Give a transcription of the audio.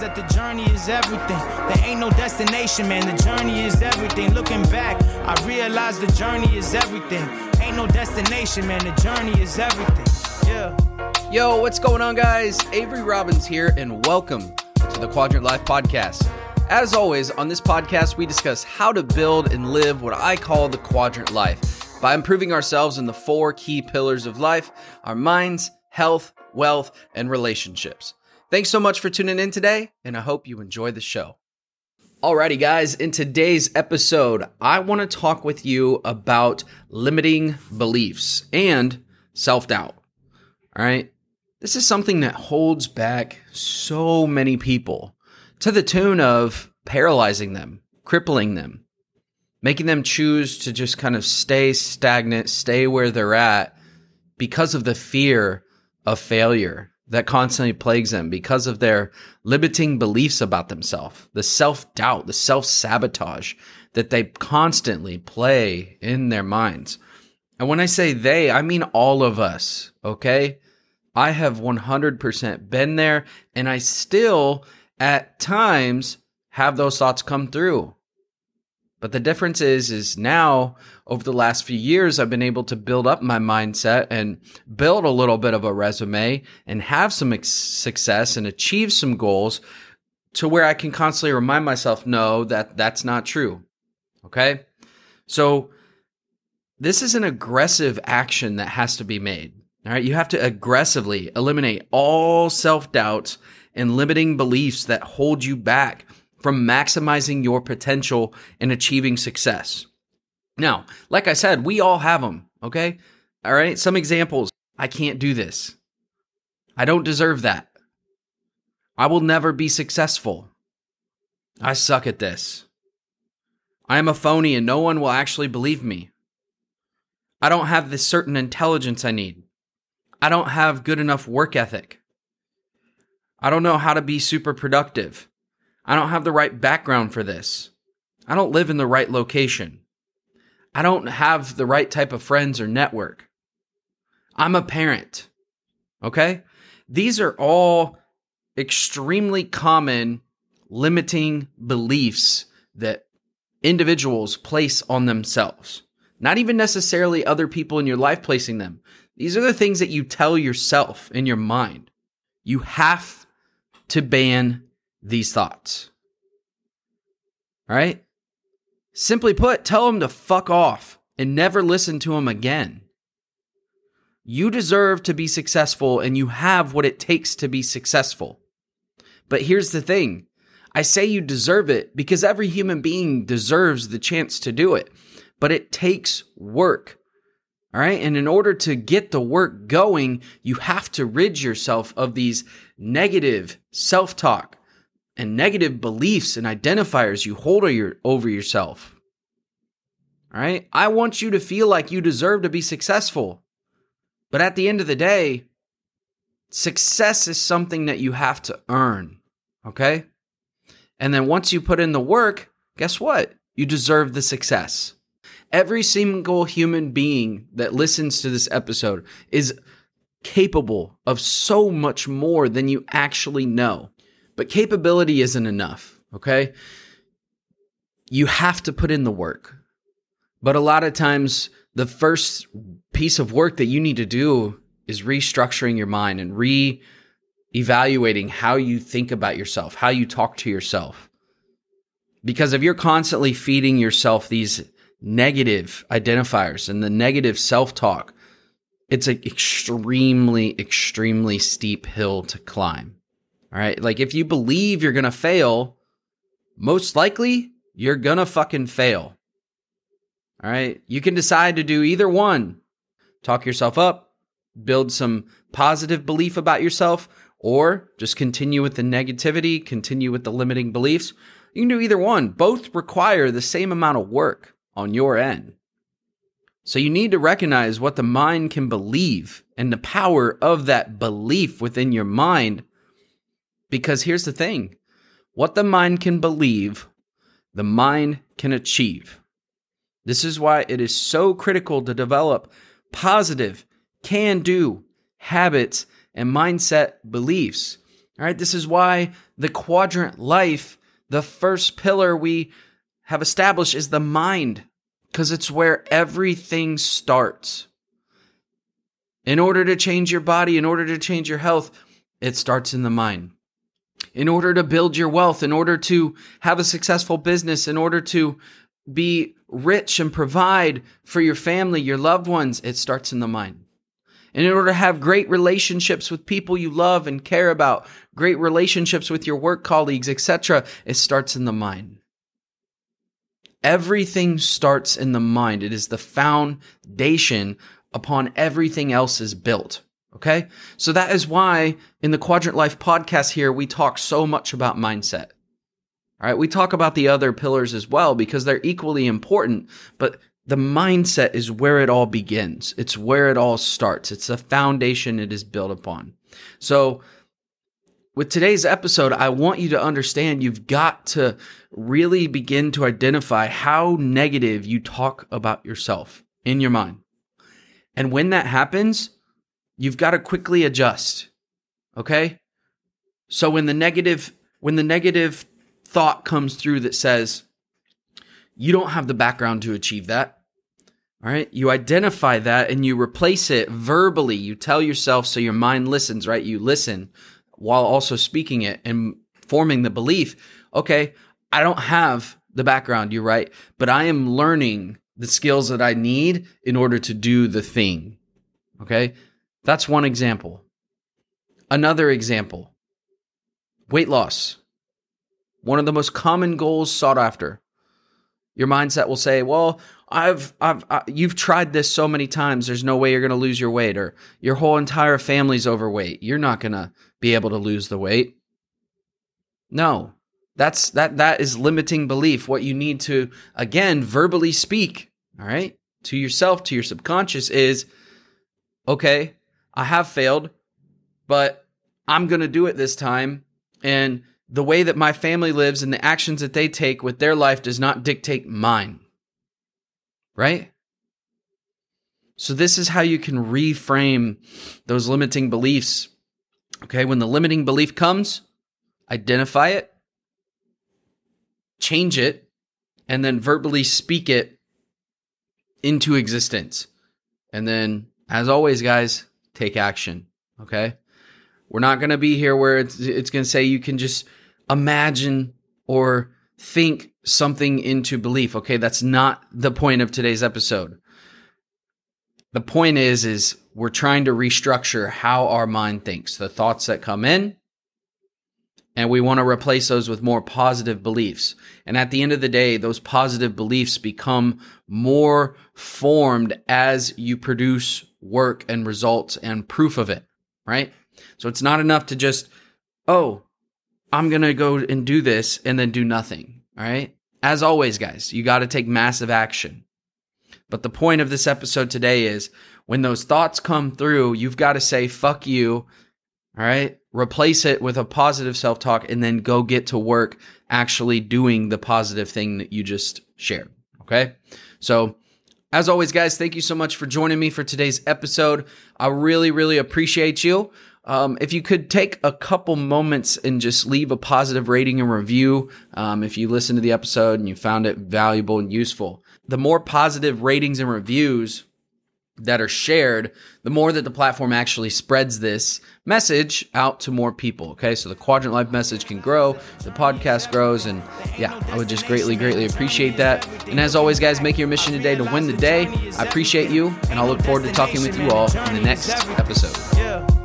that the journey is everything. There ain't no destination, man. The journey is everything. Looking back, I realize the journey is everything. Ain't no destination, man. The journey is everything. Yeah. Yo, what's going on, guys? Avery Robbins here, and welcome to the Quadrant Life Podcast. As always, on this podcast, we discuss how to build and live what I call the quadrant life by improving ourselves in the four key pillars of life our minds, health, wealth, and relationships. Thanks so much for tuning in today, and I hope you enjoy the show. Alrighty, guys, in today's episode, I want to talk with you about limiting beliefs and self doubt. All right. This is something that holds back so many people to the tune of paralyzing them, crippling them, making them choose to just kind of stay stagnant, stay where they're at because of the fear of failure that constantly plagues them, because of their limiting beliefs about themselves, the self doubt, the self sabotage that they constantly play in their minds. And when I say they, I mean all of us, okay? I have 100% been there, and I still, at times, have those thoughts come through. But the difference is, is now over the last few years, I've been able to build up my mindset and build a little bit of a resume and have some ex- success and achieve some goals to where I can constantly remind myself, no, that that's not true. Okay. So this is an aggressive action that has to be made. All right. You have to aggressively eliminate all self doubts and limiting beliefs that hold you back from maximizing your potential and achieving success. Now, like I said, we all have them. Okay. All right. Some examples I can't do this. I don't deserve that. I will never be successful. I suck at this. I am a phony and no one will actually believe me. I don't have the certain intelligence I need. I don't have good enough work ethic. I don't know how to be super productive. I don't have the right background for this. I don't live in the right location. I don't have the right type of friends or network. I'm a parent. Okay? These are all extremely common limiting beliefs that individuals place on themselves. Not even necessarily other people in your life placing them. These are the things that you tell yourself in your mind. You have to ban these thoughts. All right? Simply put, tell them to fuck off and never listen to them again. You deserve to be successful and you have what it takes to be successful. But here's the thing I say you deserve it because every human being deserves the chance to do it, but it takes work. All right. And in order to get the work going, you have to rid yourself of these negative self talk and negative beliefs and identifiers you hold over yourself. All right. I want you to feel like you deserve to be successful. But at the end of the day, success is something that you have to earn. Okay. And then once you put in the work, guess what? You deserve the success. Every single human being that listens to this episode is capable of so much more than you actually know. But capability isn't enough, okay? You have to put in the work. But a lot of times, the first piece of work that you need to do is restructuring your mind and re evaluating how you think about yourself, how you talk to yourself. Because if you're constantly feeding yourself these negative identifiers and the negative self talk, it's an extremely, extremely steep hill to climb. All right. Like if you believe you're going to fail, most likely you're going to fucking fail. All right. You can decide to do either one talk yourself up, build some positive belief about yourself, or just continue with the negativity, continue with the limiting beliefs. You can do either one. Both require the same amount of work on your end. So you need to recognize what the mind can believe and the power of that belief within your mind because here's the thing what the mind can believe, the mind can achieve. This is why it is so critical to develop positive, can do habits and mindset beliefs. All right, this is why the quadrant life, the first pillar we have established is the mind, because it's where everything starts. In order to change your body, in order to change your health, it starts in the mind. In order to build your wealth, in order to have a successful business, in order to be rich and provide for your family, your loved ones, it starts in the mind. And in order to have great relationships with people you love and care about, great relationships with your work colleagues, etc., it starts in the mind. Everything starts in the mind. It is the foundation upon everything else is built. Okay. So that is why in the Quadrant Life podcast here, we talk so much about mindset. All right. We talk about the other pillars as well because they're equally important, but the mindset is where it all begins. It's where it all starts. It's the foundation it is built upon. So with today's episode, I want you to understand you've got to really begin to identify how negative you talk about yourself in your mind. And when that happens, you've got to quickly adjust. Okay? So when the negative when the negative thought comes through that says you don't have the background to achieve that. All right? You identify that and you replace it verbally. You tell yourself so your mind listens, right? You listen while also speaking it and forming the belief, okay, I don't have the background, you're right, but I am learning the skills that I need in order to do the thing. Okay? That's one example. Another example weight loss. One of the most common goals sought after. Your mindset will say, "Well, I've, I've, I, you've tried this so many times. There's no way you're going to lose your weight, or your whole entire family's overweight. You're not going to be able to lose the weight." No, that's that. That is limiting belief. What you need to again verbally speak all right, to yourself, to your subconscious is okay, I have failed, but I'm going to do it this time. And the way that my family lives and the actions that they take with their life does not dictate mine. Right? So, this is how you can reframe those limiting beliefs. Okay, when the limiting belief comes, identify it, change it, and then verbally speak it into existence. And then, as always, guys, take action. Okay. We're not going to be here where it's, it's going to say you can just imagine or think something into belief. Okay. That's not the point of today's episode. The point is, is we're trying to restructure how our mind thinks, the thoughts that come in, and we want to replace those with more positive beliefs. And at the end of the day, those positive beliefs become more formed as you produce work and results and proof of it, right? So it's not enough to just, oh, I'm going to go and do this and then do nothing, all right? As always, guys, you got to take massive action. But the point of this episode today is when those thoughts come through, you've got to say, fuck you, all right? Replace it with a positive self talk, and then go get to work actually doing the positive thing that you just shared. Okay. So, as always, guys, thank you so much for joining me for today's episode. I really, really appreciate you. Um, if you could take a couple moments and just leave a positive rating and review um, if you listened to the episode and you found it valuable and useful. The more positive ratings and reviews, that are shared, the more that the platform actually spreads this message out to more people. Okay, so the Quadrant Life message can grow, the podcast grows, and yeah, I would just greatly, greatly appreciate that. And as always, guys, make your mission today to win the day. I appreciate you, and I'll look forward to talking with you all in the next episode.